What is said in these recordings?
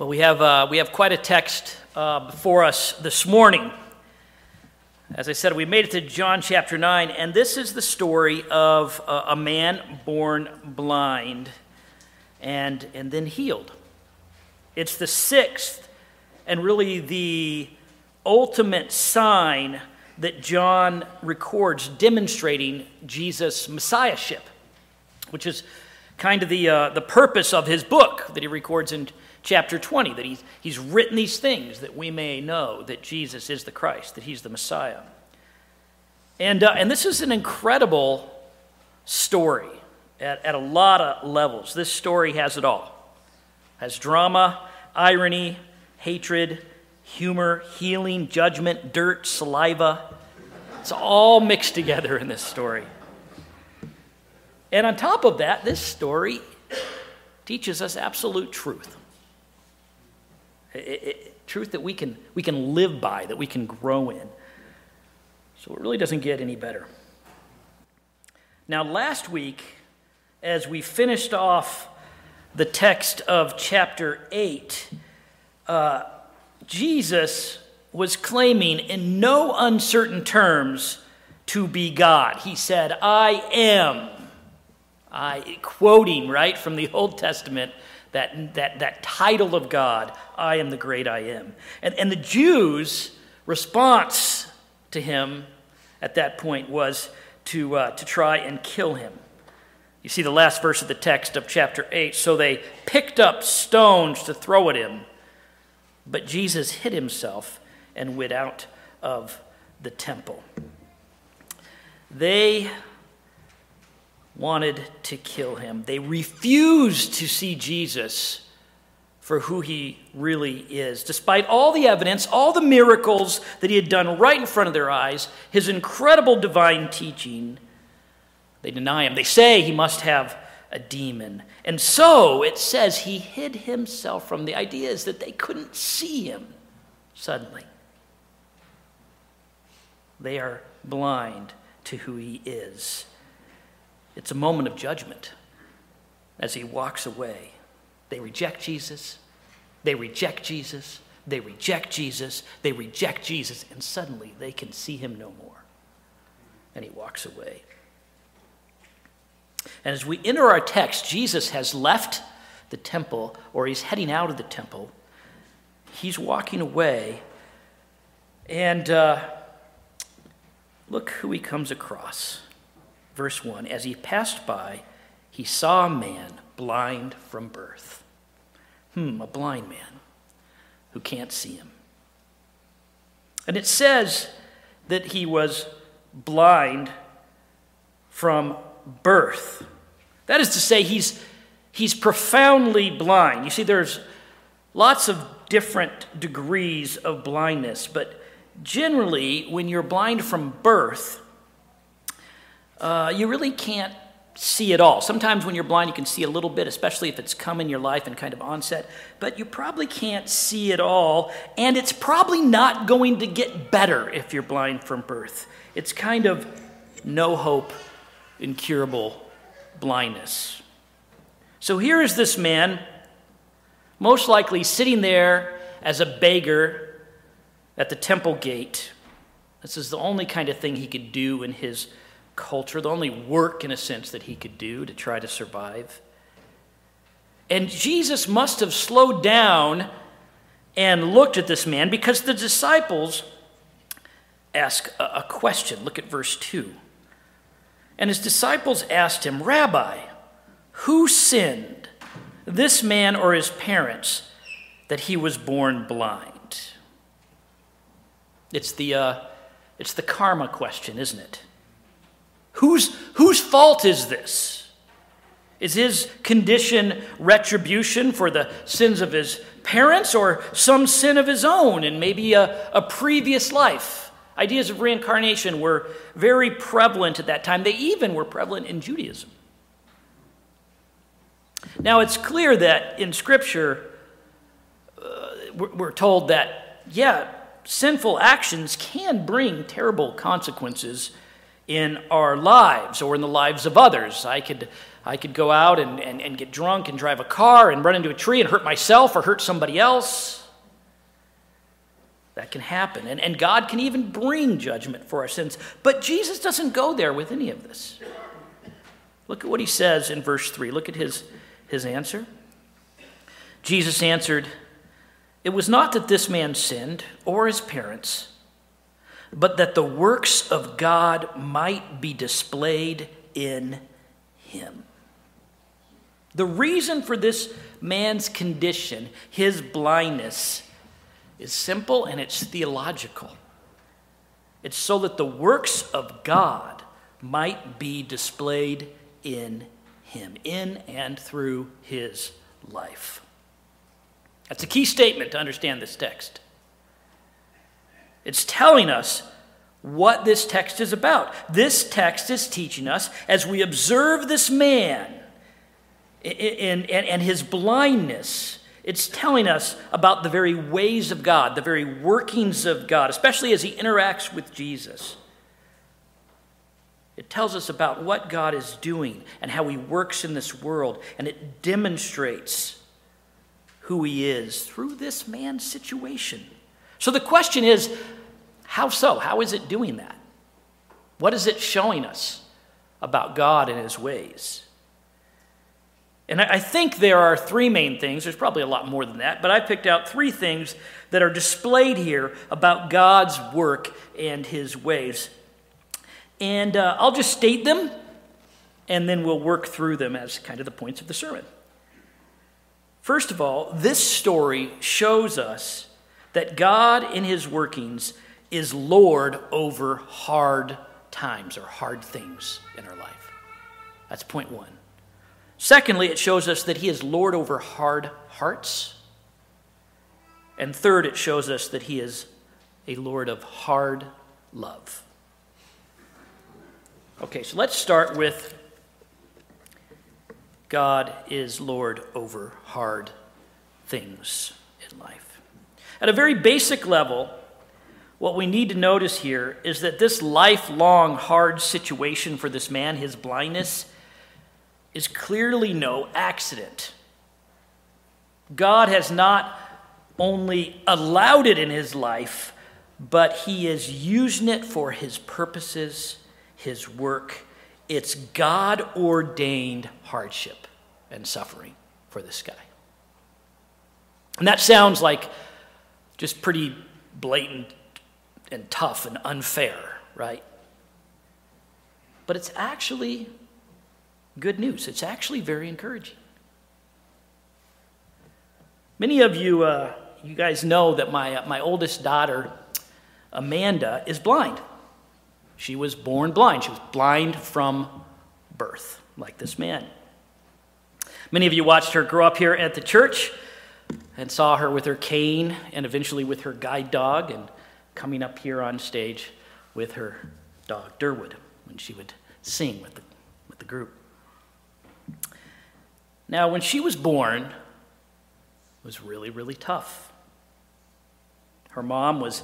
Well, we have, uh, we have quite a text uh, before us this morning. As I said, we made it to John chapter 9, and this is the story of uh, a man born blind and, and then healed. It's the sixth and really the ultimate sign that John records demonstrating Jesus' messiahship, which is kind of the, uh, the purpose of his book that he records in chapter 20, that he's, he's written these things that we may know that Jesus is the Christ, that he's the Messiah. And, uh, and this is an incredible story at, at a lot of levels. This story has it all has drama, irony, hatred, humor, healing, judgment, dirt, saliva. It's all mixed together in this story. And on top of that, this story teaches us absolute truth. It, it, truth that we can, we can live by, that we can grow in. So it really doesn't get any better. Now, last week, as we finished off the text of chapter 8, uh, Jesus was claiming in no uncertain terms to be God. He said, I am. I, quoting right from the Old Testament that, that, that title of God, I am the great I am. And, and the Jews' response to him at that point was to, uh, to try and kill him. You see the last verse of the text of chapter 8. So they picked up stones to throw at him, but Jesus hid himself and went out of the temple. They wanted to kill him. They refused to see Jesus for who he really is. Despite all the evidence, all the miracles that he had done right in front of their eyes, his incredible divine teaching, they deny him. They say he must have a demon. And so it says he hid himself from the idea is that they couldn't see him suddenly. They are blind to who he is. It's a moment of judgment as he walks away. They reject Jesus. They reject Jesus. They reject Jesus. They reject Jesus. And suddenly they can see him no more. And he walks away. And as we enter our text, Jesus has left the temple, or he's heading out of the temple. He's walking away. And uh, look who he comes across verse 1 As he passed by, he saw a man blind from birth. Hmm, a blind man who can't see him. And it says that he was blind from birth. That is to say, he's, he's profoundly blind. You see, there's lots of different degrees of blindness, but generally, when you're blind from birth, uh, you really can't see it all. Sometimes when you're blind, you can see a little bit, especially if it's come in your life and kind of onset, but you probably can't see it all, and it's probably not going to get better if you're blind from birth. It's kind of no hope, incurable blindness. So here is this man, most likely sitting there as a beggar at the temple gate. This is the only kind of thing he could do in his culture, the only work, in a sense, that he could do to try to survive. And Jesus must have slowed down and looked at this man because the disciples ask a question. Look at verse 2. And his disciples asked him, Rabbi, who sinned, this man or his parents, that he was born blind? It's the, uh, it's the karma question, isn't it? Whose, whose fault is this? Is his condition retribution for the sins of his parents or some sin of his own and maybe a, a previous life? Ideas of reincarnation were very prevalent at that time. They even were prevalent in Judaism. Now, it's clear that in Scripture, uh, we're told that, yeah, sinful actions can bring terrible consequences in our lives or in the lives of others. I could I could go out and, and, and get drunk and drive a car and run into a tree and hurt myself or hurt somebody else. That can happen. And, and God can even bring judgment for our sins. But Jesus doesn't go there with any of this. Look at what he says in verse 3. Look at his, his answer. Jesus answered, It was not that this man sinned or his parents, but that the works of God might be displayed in him. The reason for this man's condition, his blindness, is simple and it's theological. It's so that the works of God might be displayed in him, in and through his life. That's a key statement to understand this text. It's telling us what this text is about. This text is teaching us as we observe this man and, his blindness. It's telling us about the very ways of God, the very workings of God, especially as he interacts with Jesus. It tells us about what God is doing and how he works in this world, and it demonstrates who he is through this man's situation. So the question is how so? How is it doing that? What is it showing us about God and his ways? And I think there are three main things. There's probably a lot more than that, but I picked out three things that are displayed here about God's work and his ways. And uh, I'll just state them, and then we'll work through them as kind of the points of the sermon. First of all, this story shows us that God in his workings is Lord over hard times or hard things in our life. That's point one. Secondly, it shows us that he is Lord over hard hearts. And third, it shows us that he is a Lord of hard love. Okay, so let's start with God is Lord over hard things in life. At a very basic level, what we need to notice here is that this lifelong hard situation for this man, his blindness, is clearly no accident. God has not only allowed it in his life, but he is using it for his purposes, his work, it's God ordained hardship and suffering for this guy. And that sounds like just pretty blatant and tough and unfair, right? But it's actually good news. It's actually very encouraging. Many of you, uh, you guys know that my, uh, my oldest daughter, Amanda, is blind. She was born blind. She was blind from birth, like this man. Many of you watched her grow up here at the church and saw her with her cane and eventually with her guide dog and coming up here on stage with her dog, Durwood, when she would sing with the, with the group. Now, when she was born, it was really, really tough. Her mom was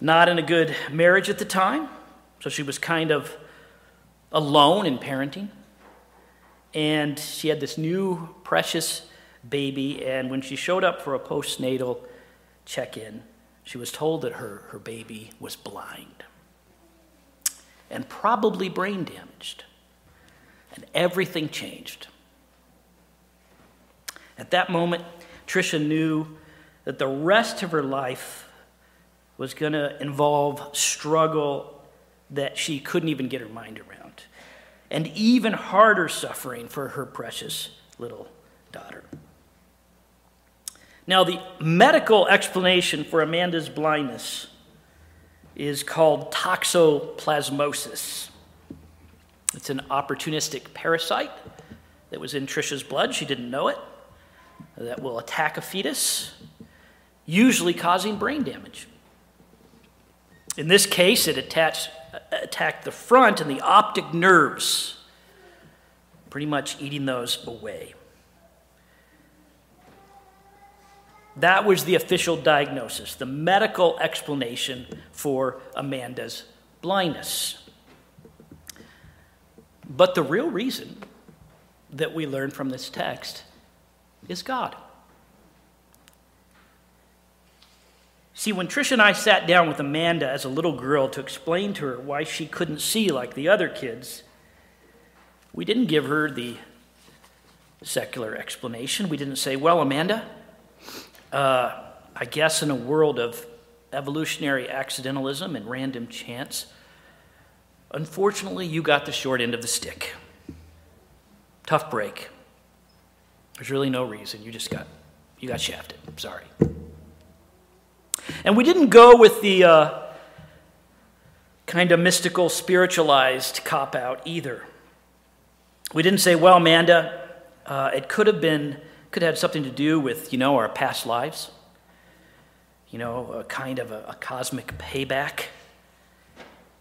not in a good marriage at the time, so she was kind of alone in parenting. And she had this new precious baby, and when she showed up for a postnatal check in, she was told that her, her baby was blind and probably brain damaged. And everything changed. At that moment, Tricia knew that the rest of her life was going to involve struggle that she couldn't even get her mind around, and even harder suffering for her precious little daughter. Now, the medical explanation for Amanda's blindness is called toxoplasmosis. It's an opportunistic parasite that was in Trisha's blood. She didn't know it. That will attack a fetus, usually causing brain damage. In this case, it attached, attacked the front and the optic nerves, pretty much eating those away. That was the official diagnosis, the medical explanation for Amanda's blindness. But the real reason that we learn from this text is God. See, when Trish and I sat down with Amanda as a little girl to explain to her why she couldn't see like the other kids, we didn't give her the secular explanation. We didn't say, well, Amanda, uh, I guess in a world of evolutionary accidentalism and random chance, unfortunately, you got the short end of the stick. Tough break. There's really no reason. You just got you got shafted. Sorry. And we didn't go with the uh, kind of mystical, spiritualized cop out either. We didn't say, well, Amanda, uh, it could have been, could have something to do with, you know, our past lives. You know, a kind of a, a cosmic payback.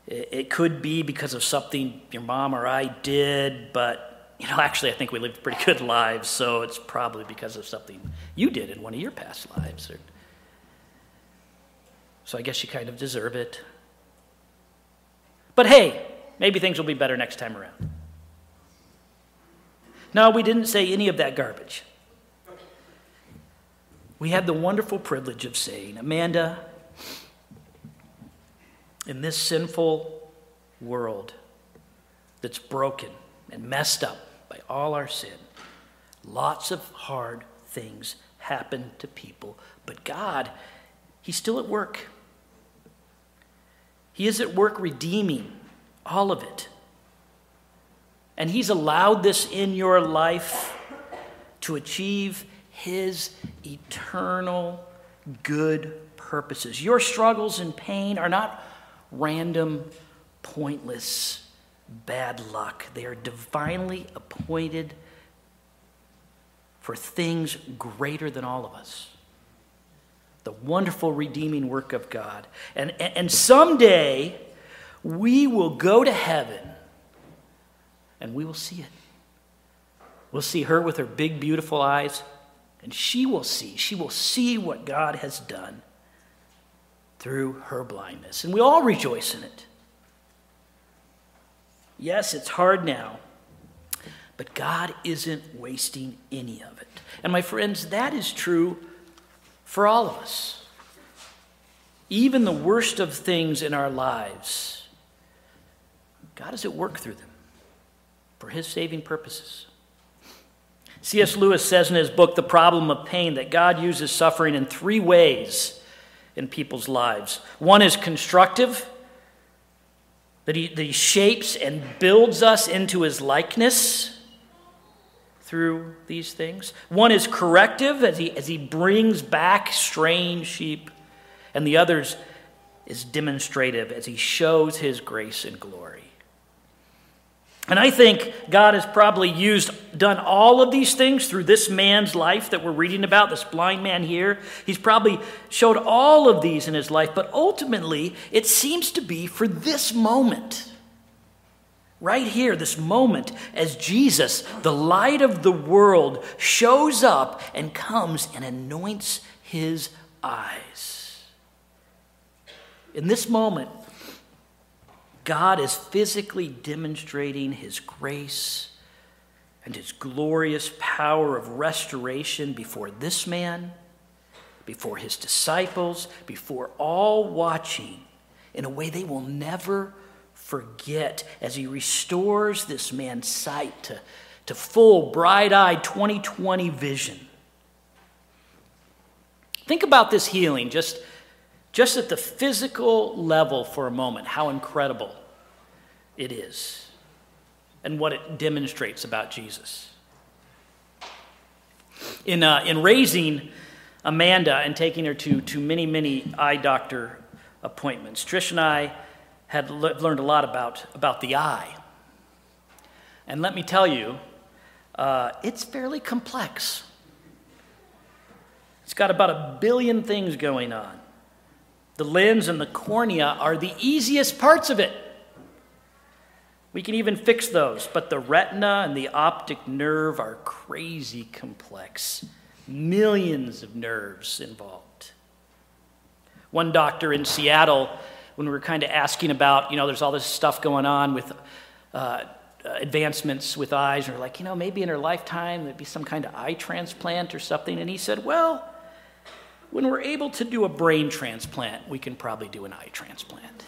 It, it could be because of something your mom or I did, but, you know, actually, I think we lived pretty good lives, so it's probably because of something you did in one of your past lives. Or, so I guess you kind of deserve it. But hey, maybe things will be better next time around. No, we didn't say any of that garbage. We had the wonderful privilege of saying, Amanda, in this sinful world that's broken and messed up by all our sin, lots of hard things happen to people, but God, He's still at work. He is at work redeeming all of it. And He's allowed this in your life to achieve His eternal good purposes. Your struggles and pain are not random, pointless bad luck, they are divinely appointed for things greater than all of us. The wonderful redeeming work of God. And, and someday we will go to heaven and we will see it. We'll see her with her big, beautiful eyes, and she will see. She will see what God has done through her blindness. And we all rejoice in it. Yes, it's hard now, but God isn't wasting any of it. And my friends, that is true for all of us. Even the worst of things in our lives, God is at work through them for his saving purposes. C.S. Lewis says in his book, The Problem of Pain, that God uses suffering in three ways in people's lives. One is constructive, that he, that he shapes and builds us into his likeness through these things. One is corrective, as he, as he brings back straying sheep. And the other is demonstrative, as he shows his grace and glory. And I think God has probably used, done all of these things through this man's life that we're reading about, this blind man here. He's probably showed all of these in his life, but ultimately, it seems to be for this moment. Right here, this moment, as Jesus, the light of the world, shows up and comes and anoints his eyes. In this moment, God is physically demonstrating his grace and his glorious power of restoration before this man, before his disciples, before all watching in a way they will never forget as he restores this man's sight to, to full, bright eyed 2020 vision. Think about this healing just just at the physical level for a moment, how incredible it is and what it demonstrates about Jesus. In, uh, in raising Amanda and taking her to, to many, many eye doctor appointments, Trish and I had le- learned a lot about, about the eye. And let me tell you, uh, it's fairly complex. It's got about a billion things going on. The lens and the cornea are the easiest parts of it. We can even fix those, but the retina and the optic nerve are crazy complex. Millions of nerves involved. One doctor in Seattle, when we were kind of asking about, you know, there's all this stuff going on with uh, uh, advancements with eyes, and are like, you know, maybe in her lifetime there'd be some kind of eye transplant or something. And he said, well, when we're able to do a brain transplant, we can probably do an eye transplant.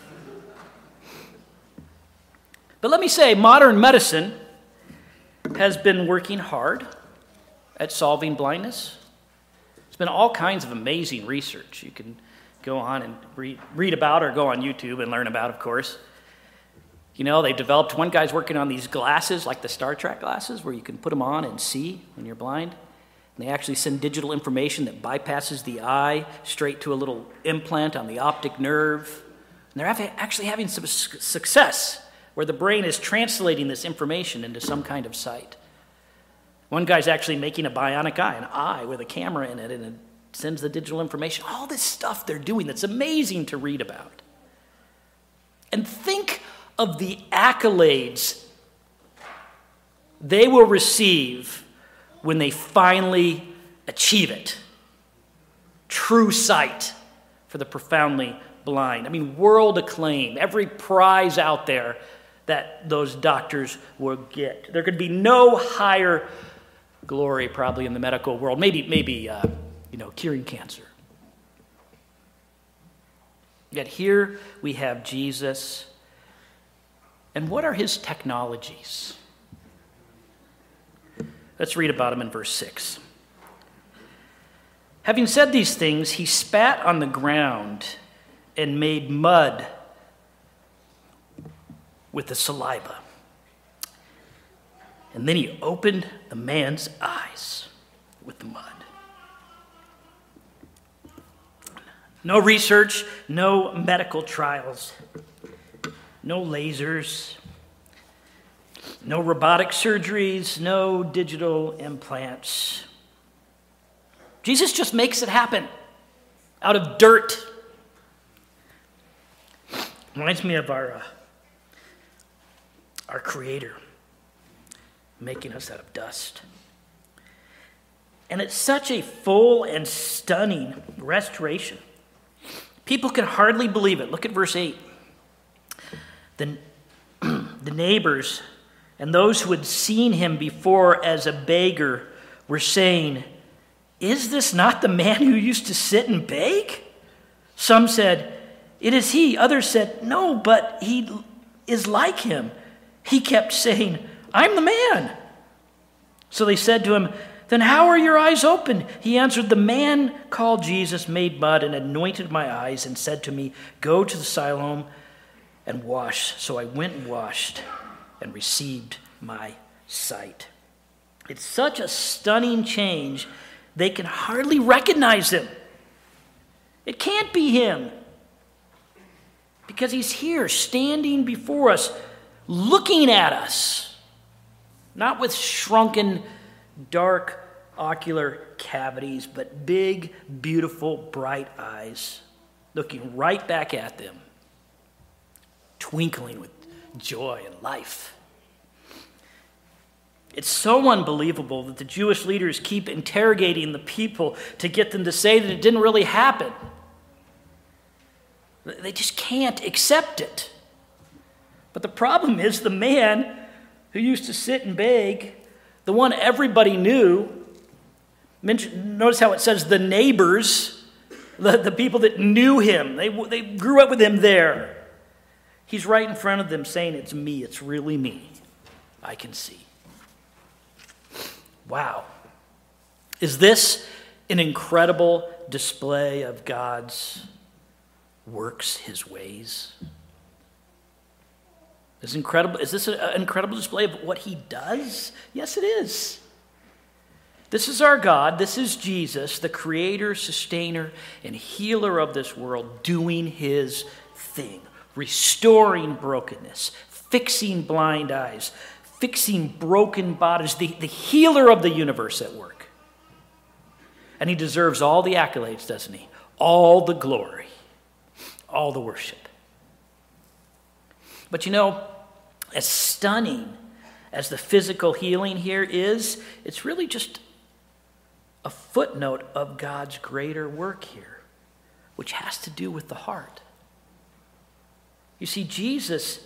But let me say, modern medicine has been working hard at solving blindness. There's been all kinds of amazing research. You can go on and read, read about or go on YouTube and learn about, of course. You know, they developed, one guy's working on these glasses, like the Star Trek glasses, where you can put them on and see when you're blind. And they actually send digital information that bypasses the eye straight to a little implant on the optic nerve. And they're actually having some success where the brain is translating this information into some kind of sight. One guy's actually making a bionic eye, an eye with a camera in it, and it sends the digital information. All this stuff they're doing that's amazing to read about. And think of the accolades they will receive when they finally achieve it. True sight for the profoundly blind. I mean, world acclaim, every prize out there that those doctors will get. There could be no higher glory probably in the medical world. Maybe, maybe uh, you know, curing cancer. Yet here we have Jesus and what are his technologies? Let's read about him in verse 6. Having said these things, he spat on the ground and made mud with the saliva. And then he opened the man's eyes with the mud. No research, no medical trials no lasers, no robotic surgeries, no digital implants. Jesus just makes it happen out of dirt. Reminds me of our, uh, our Creator making us out of dust. And it's such a full and stunning restoration. People can hardly believe it. Look at verse 8 the, the neighbors and those who had seen him before as a beggar were saying, Is this not the man who used to sit and beg? Some said, It is he. Others said, No, but he is like him. He kept saying, I'm the man. So they said to him, Then how are your eyes open? He answered, The man called Jesus made mud and anointed my eyes and said to me, Go to the Siloam and wash. So I went and washed and received my sight. It's such a stunning change, they can hardly recognize him. It can't be him because he's here standing before us, looking at us, not with shrunken, dark ocular cavities, but big, beautiful, bright eyes looking right back at them twinkling with joy and life. It's so unbelievable that the Jewish leaders keep interrogating the people to get them to say that it didn't really happen. They just can't accept it. But the problem is the man who used to sit and beg, the one everybody knew, notice how it says the neighbors, the, the people that knew him, they, they grew up with him there. He's right in front of them saying, It's me, it's really me. I can see. Wow. Is this an incredible display of God's works, his ways? Is, incredible, is this an incredible display of what he does? Yes, it is. This is our God. This is Jesus, the creator, sustainer, and healer of this world, doing his thing restoring brokenness, fixing blind eyes, fixing broken bodies, the, the healer of the universe at work. And he deserves all the accolades, doesn't he? All the glory, all the worship. But you know, as stunning as the physical healing here is, it's really just a footnote of God's greater work here, which has to do with the heart. You see, Jesus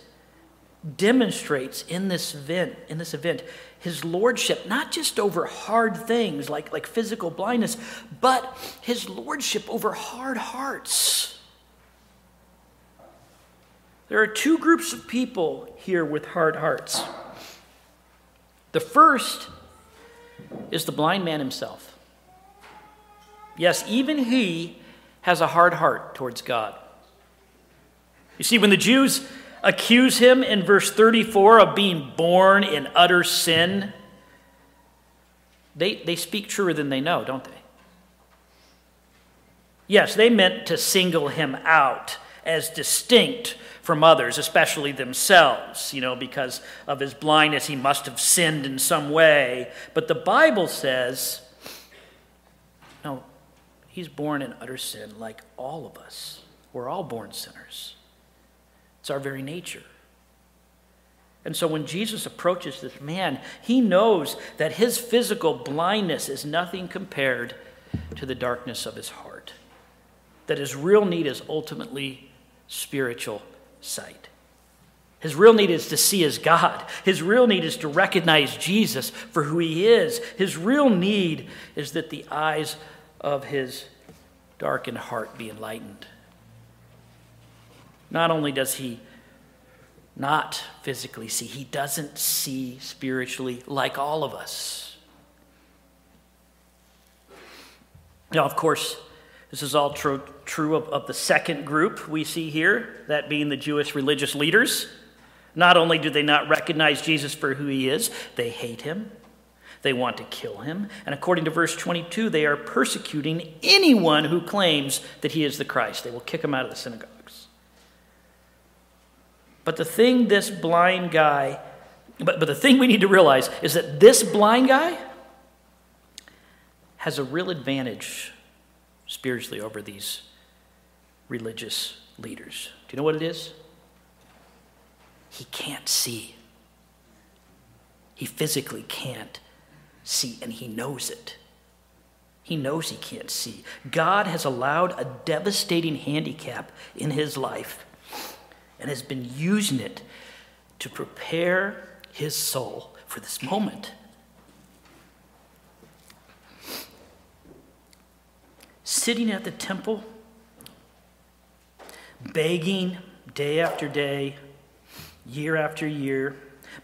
demonstrates in this event, in this event his lordship, not just over hard things like, like physical blindness, but his lordship over hard hearts. There are two groups of people here with hard hearts. The first is the blind man himself. Yes, even he has a hard heart towards God. You see, when the Jews accuse him in verse 34 of being born in utter sin, they, they speak truer than they know, don't they? Yes, they meant to single him out as distinct from others, especially themselves, you know, because of his blindness, he must have sinned in some way. But the Bible says, no, he's born in utter sin like all of us. We're all born sinners. It's our very nature. And so when Jesus approaches this man, he knows that his physical blindness is nothing compared to the darkness of his heart. That his real need is ultimately spiritual sight. His real need is to see his God. His real need is to recognize Jesus for who he is. His real need is that the eyes of his darkened heart be enlightened. Not only does he not physically see, he doesn't see spiritually like all of us. Now, of course, this is all true, true of, of the second group we see here, that being the Jewish religious leaders. Not only do they not recognize Jesus for who he is, they hate him. They want to kill him. And according to verse 22, they are persecuting anyone who claims that he is the Christ. They will kick him out of the synagogue. But the thing this blind guy, but, but the thing we need to realize is that this blind guy has a real advantage spiritually over these religious leaders. Do you know what it is? He can't see. He physically can't see, and he knows it. He knows he can't see. God has allowed a devastating handicap in his life and has been using it to prepare his soul for this moment. Sitting at the temple, begging day after day, year after year,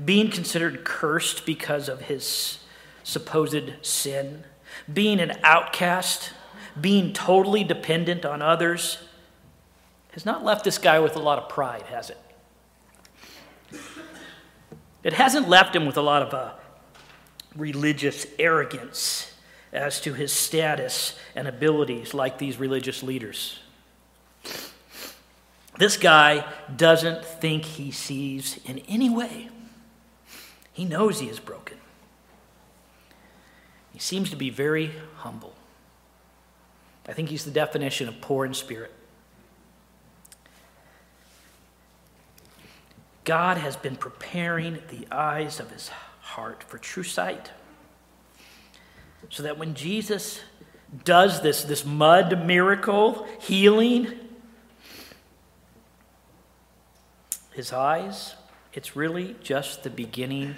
being considered cursed because of his supposed sin, being an outcast, being totally dependent on others has not left this guy with a lot of pride, has it? It hasn't left him with a lot of uh, religious arrogance as to his status and abilities like these religious leaders. This guy doesn't think he sees in any way. He knows he is broken. He seems to be very humble. I think he's the definition of poor in spirit. God has been preparing the eyes of his heart for true sight. So that when Jesus does this, this mud miracle, healing, his eyes, it's really just the beginning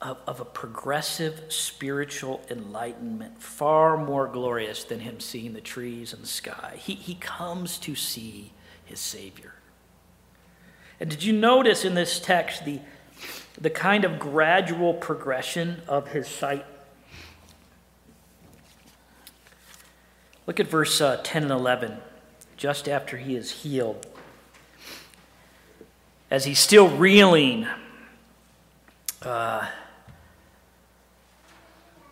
of, of a progressive spiritual enlightenment, far more glorious than him seeing the trees and the sky. He, he comes to see his Savior. And did you notice in this text the, the kind of gradual progression of his sight? Look at verse uh, 10 and 11, just after he is healed. As he's still reeling, uh,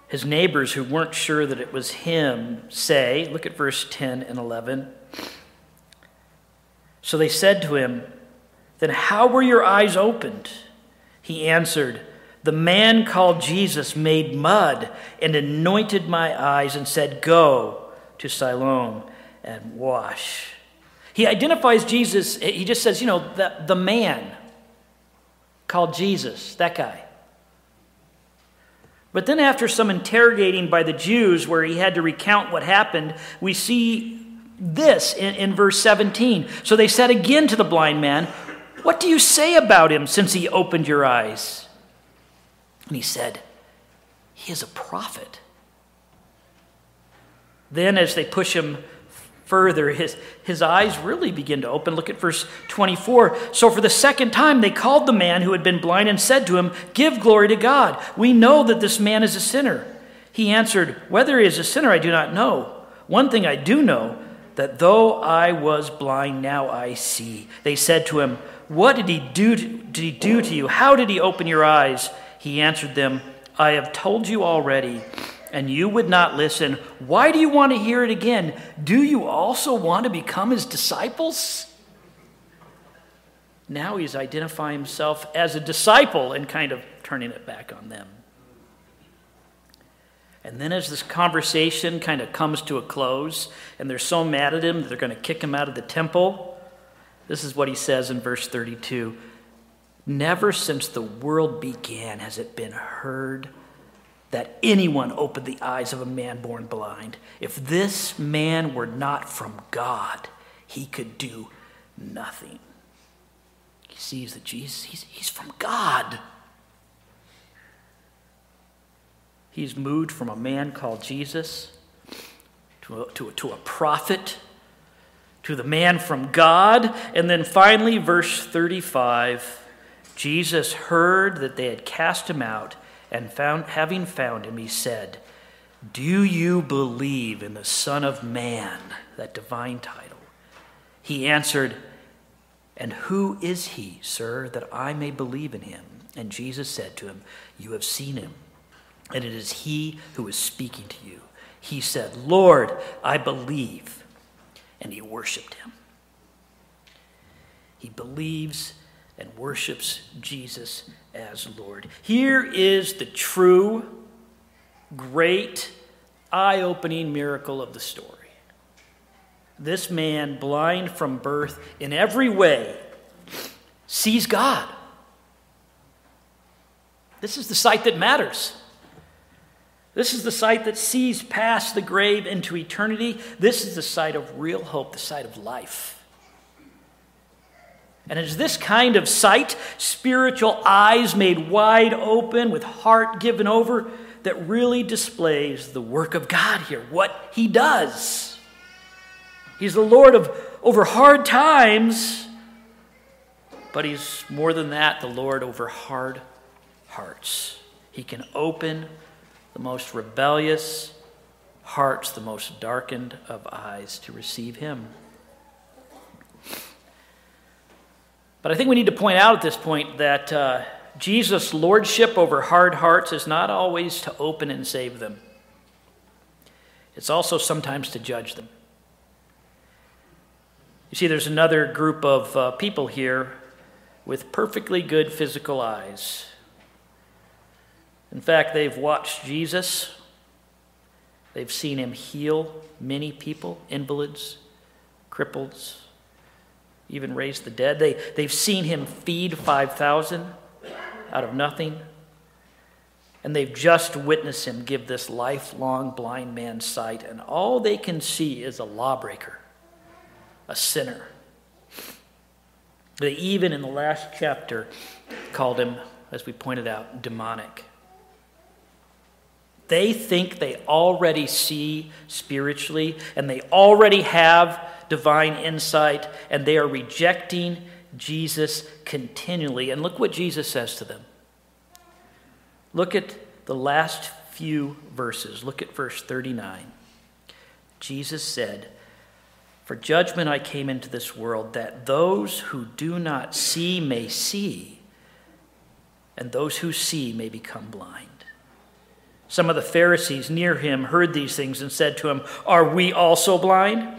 his neighbors who weren't sure that it was him say, look at verse 10 and 11. So they said to him, then how were your eyes opened? He answered, The man called Jesus made mud and anointed my eyes and said, Go to Siloam and wash. He identifies Jesus, he just says, you know, the, the man called Jesus, that guy. But then, after some interrogating by the Jews, where he had to recount what happened, we see this in, in verse 17. So they said again to the blind man, What do you say about him since he opened your eyes? And he said, He is a prophet. Then, as they push him further, his, his eyes really begin to open. Look at verse 24. So, for the second time, they called the man who had been blind and said to him, Give glory to God. We know that this man is a sinner. He answered, Whether he is a sinner, I do not know. One thing I do know, that though I was blind, now I see. They said to him, What did he do to, did he do to you? How did he open your eyes? He answered them, I have told you already and you would not listen, why do you want to hear it again? Do you also want to become his disciples? Now he's identifying himself as a disciple and kind of turning it back on them. And then, as this conversation kind of comes to a close, and they're so mad at him that they're going to kick him out of the temple, this is what he says in verse 32 Never since the world began has it been heard that anyone opened the eyes of a man born blind. If this man were not from God, he could do nothing. He sees that Jesus, he's, he's from God. He's moved from a man called Jesus to a, to a, to a prophet to the man from God. And then finally, verse 35 Jesus heard that they had cast him out and found, having found him, he said, Do you believe in the Son of Man, that divine title? He answered, And who is he, sir, that I may believe in him? And Jesus said to him, You have seen him, and it is he who is speaking to you. He said, Lord, I believe. And he worshiped him. He believes and worships Jesus as Lord. Here is the true, great, eye opening miracle of the story. This man, blind from birth in every way, sees God. This is the sight that matters. This is the sight that sees past the grave into eternity. This is the sight of real hope, the sight of life. And it's this kind of sight, spiritual eyes made wide open, with heart given over, that really displays the work of God here, what He does. He's the Lord of over hard times, but He's more than that, the Lord over hard hearts. He can open the most rebellious hearts, the most darkened of eyes to receive Him. But I think we need to point out at this point that uh, Jesus' lordship over hard hearts is not always to open and save them, it's also sometimes to judge them. You see, there's another group of uh, people here with perfectly good physical eyes. In fact, they've watched Jesus. They've seen him heal many people, invalids, cripples, even raised the dead. They, they've seen him feed 5,000 out of nothing. And they've just witnessed him give this lifelong blind man sight. And all they can see is a lawbreaker, a sinner. They even in the last chapter called him, as we pointed out, demonic. They think they already see spiritually and they already have divine insight, and they are rejecting Jesus continually. And look what Jesus says to them. Look at the last few verses. Look at verse 39. Jesus said, For judgment I came into this world, that those who do not see may see, and those who see may become blind. Some of the Pharisees near him heard these things and said to him, Are we also blind?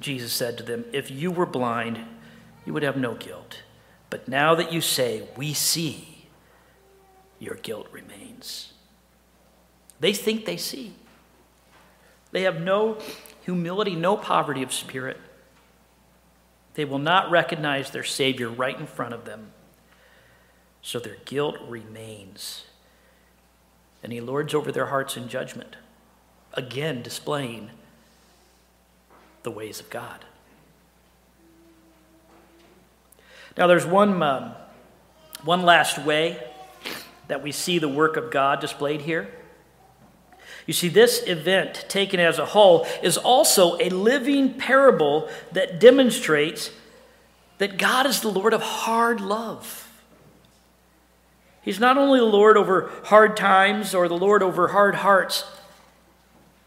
Jesus said to them, If you were blind, you would have no guilt. But now that you say, We see, your guilt remains. They think they see. They have no humility, no poverty of spirit. They will not recognize their Savior right in front of them. So their guilt remains. And He lords over their hearts in judgment, again displaying the ways of God. Now, there's one, um, one last way that we see the work of God displayed here. You see, this event, taken as a whole, is also a living parable that demonstrates that God is the Lord of hard love. He's not only the Lord over hard times or the Lord over hard hearts,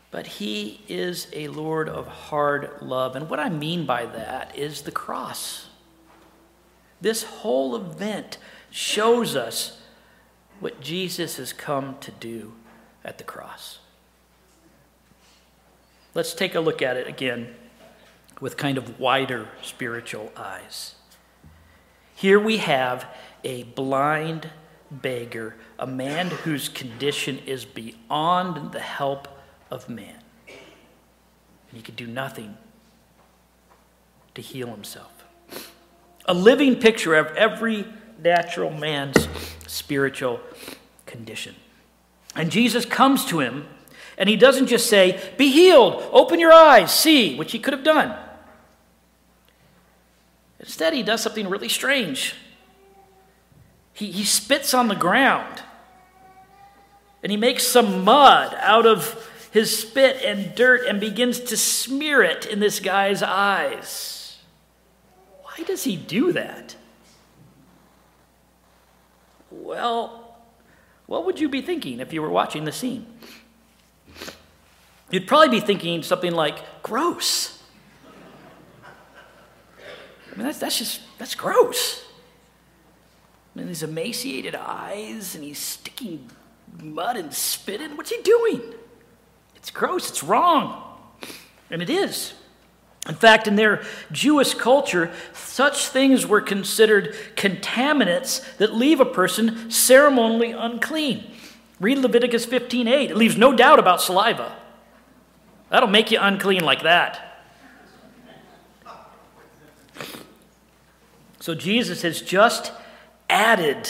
but He is a Lord of hard love. And what I mean by that is the cross. This whole event shows us what Jesus has come to do at the cross. Let's take a look at it again with kind of wider spiritual eyes. Here we have a blind beggar, a man whose condition is beyond the help of man. And he could do nothing to heal himself. A living picture of every natural man's spiritual condition. And Jesus comes to him and he doesn't just say, Be healed, open your eyes, see, which he could have done. Instead, he does something really strange. He, he spits on the ground and he makes some mud out of his spit and dirt and begins to smear it in this guy's eyes. Why does he do that? Well, what would you be thinking if you were watching the scene? You'd probably be thinking something like, gross. I mean, that's, that's just, that's gross. Mean, these emaciated eyes, and he's sticking mud and spit in. What's he doing? It's gross, it's wrong. And it is. In fact, in their Jewish culture, such things were considered contaminants that leave a person ceremonially unclean. Read Leviticus 15:8. It leaves no doubt about saliva. That'll make you unclean like that. So Jesus has just added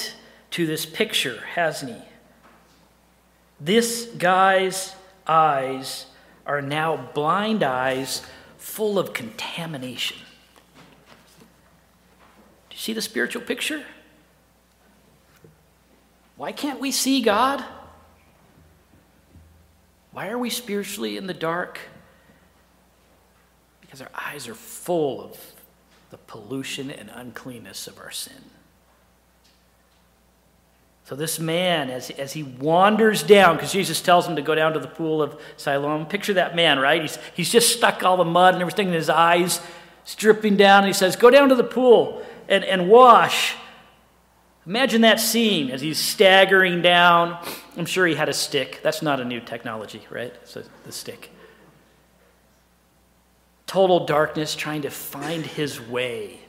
to this picture, hasn't he? This guy's eyes are now blind eyes full of contamination. Do you see the spiritual picture? Why can't we see God? Why are we spiritually in the dark? Because our eyes are full of the pollution and uncleanness of our sin. So, this man, as, as he wanders down, because Jesus tells him to go down to the pool of Siloam, picture that man, right? He's, he's just stuck all the mud and everything in his eyes, it's dripping down, and he says, Go down to the pool and, and wash. Imagine that scene as he's staggering down. I'm sure he had a stick. That's not a new technology, right? So the stick. Total darkness, trying to find his way.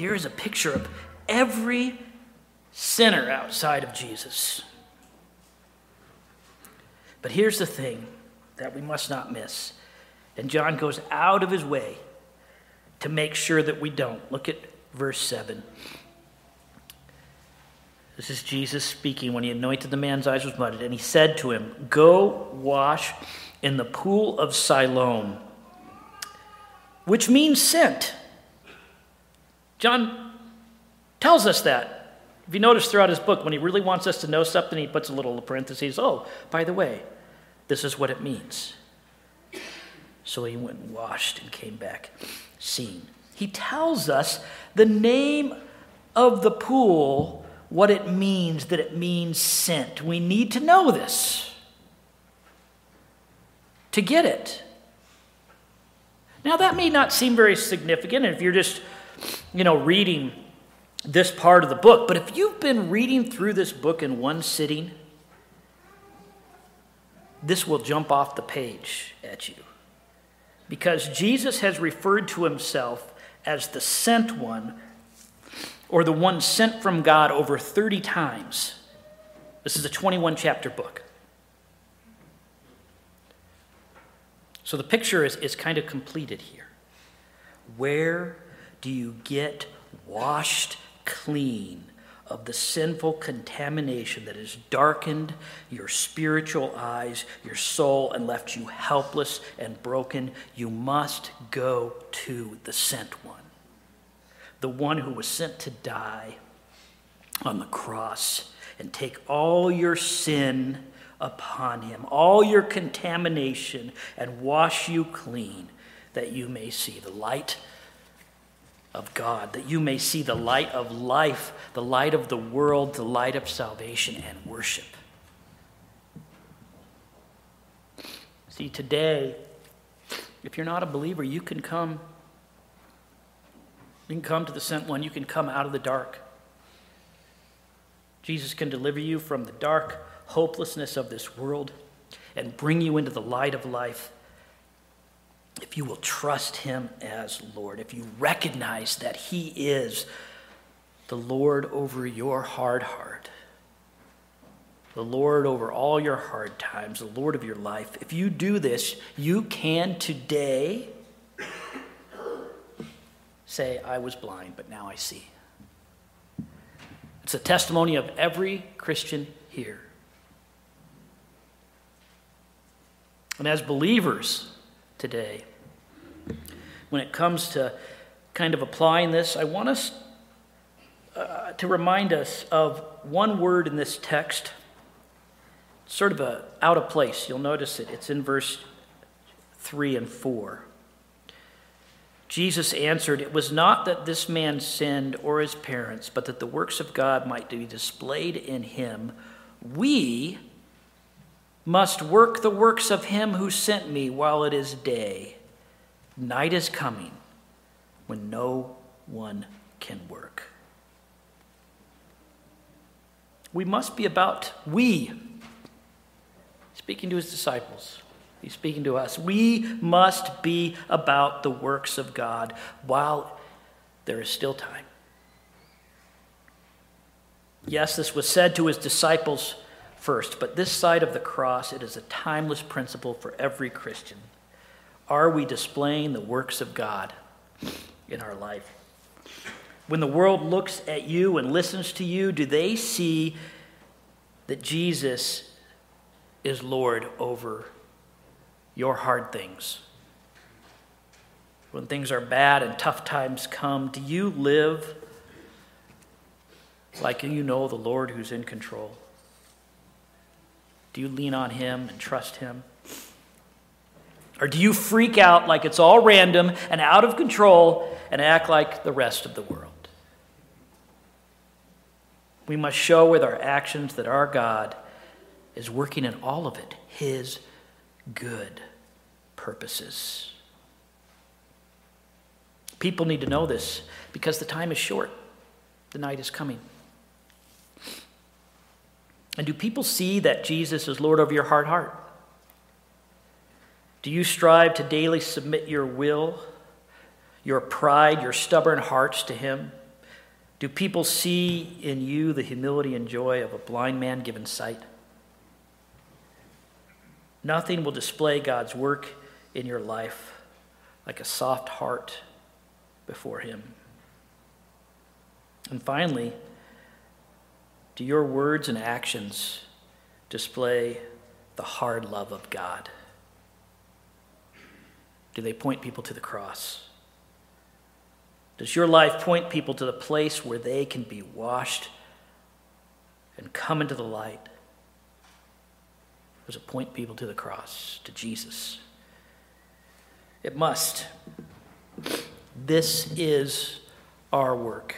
Here is a picture of every sinner outside of Jesus. But here's the thing that we must not miss and John goes out of his way to make sure that we don't. Look at verse 7. This is Jesus speaking when he anointed the man's eyes with mud. And he said to him, Go wash in the pool of Siloam, which means sent. John tells us that. If you notice throughout his book, when he really wants us to know something, he puts a little parentheses. Oh, by the way, this is what it means. So he went and washed and came back seeing. He tells us the name of the pool, what it means, that it means sent. We need to know this to get it. Now, that may not seem very significant if you're just, you know, reading this part of the book, but if you've been reading through this book in one sitting, this will jump off the page at you because Jesus has referred to himself as the sent one or the one sent from God over 30 times. This is a 21 chapter book. So the picture is, is kind of completed here. Where do you get washed clean of the sinful contamination that has darkened your spiritual eyes, your soul, and left you helpless and broken, you must go to the sent one, the one who was sent to die on the cross and take all your sin upon him, all your contamination, and wash you clean, that you may see the light of God, that you may see the light of life, the light of the world, the light of salvation and worship. See, today, if you're not a believer, you can come. You can come to the sent one. You can come out of the dark. Jesus can deliver you from the dark hopelessness of this world and bring you into the light of life if you will trust him as Lord, if you recognize that he is the Lord over your hard heart, the Lord over all your hard times, the Lord of your life, if you do this, you can today say, I was blind, but now I see. It's a testimony of every Christian here. And as believers today, when it comes to kind of applying this, I want us uh, to remind us of one word in this text. Sort of a out of place. You'll notice it. It's in verse 3 and 4. Jesus answered, It was not that this man sinned or his parents, but that the works of God might be displayed in him. We must work the works of him who sent me while it is day. Night is coming when no one can work. We must be about, we, speaking to his disciples, he's speaking to us. We must be about the works of God while there is still time. Yes, this was said to his disciples first, but this side of the cross, it is a timeless principle for every Christian. Are we displaying the works of God in our life? When the world looks at you and listens to you, do they see that Jesus is Lord over your hard things? When things are bad and tough times come, do you live like you know the Lord who's in control? Do you lean on Him and trust Him? Or do you freak out like it's all random and out of control and act like the rest of the world? We must show with our actions that our God is working in all of it, His good purposes. People need to know this because the time is short, the night is coming. And do people see that Jesus is Lord over your heart heart? Do you strive to daily submit your will, your pride, your stubborn hearts to Him? Do people see in you the humility and joy of a blind man given sight? Nothing will display God's work in your life like a soft heart before Him. And finally, do your words and actions display the hard love of God? Do they point people to the cross? Does your life point people to the place where they can be washed and come into the light? Does it point people to the cross, to Jesus? It must. This is our work,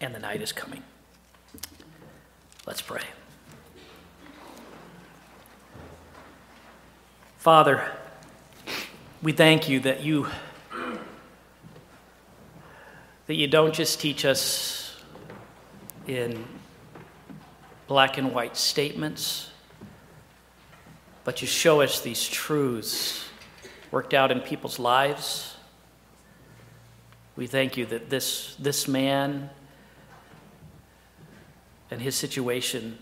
and the night is coming. Let's pray. Father, we thank you that you that you don't just teach us in black and white statements, but you show us these truths worked out in people's lives. We thank you that this, this man and his situation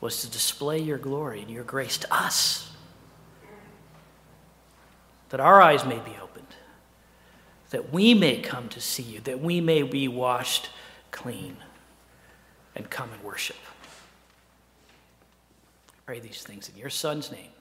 was to display your glory and your grace to us that our eyes may be opened, that we may come to see you, that we may be washed clean. and come and worship. I pray these things in your Son's name.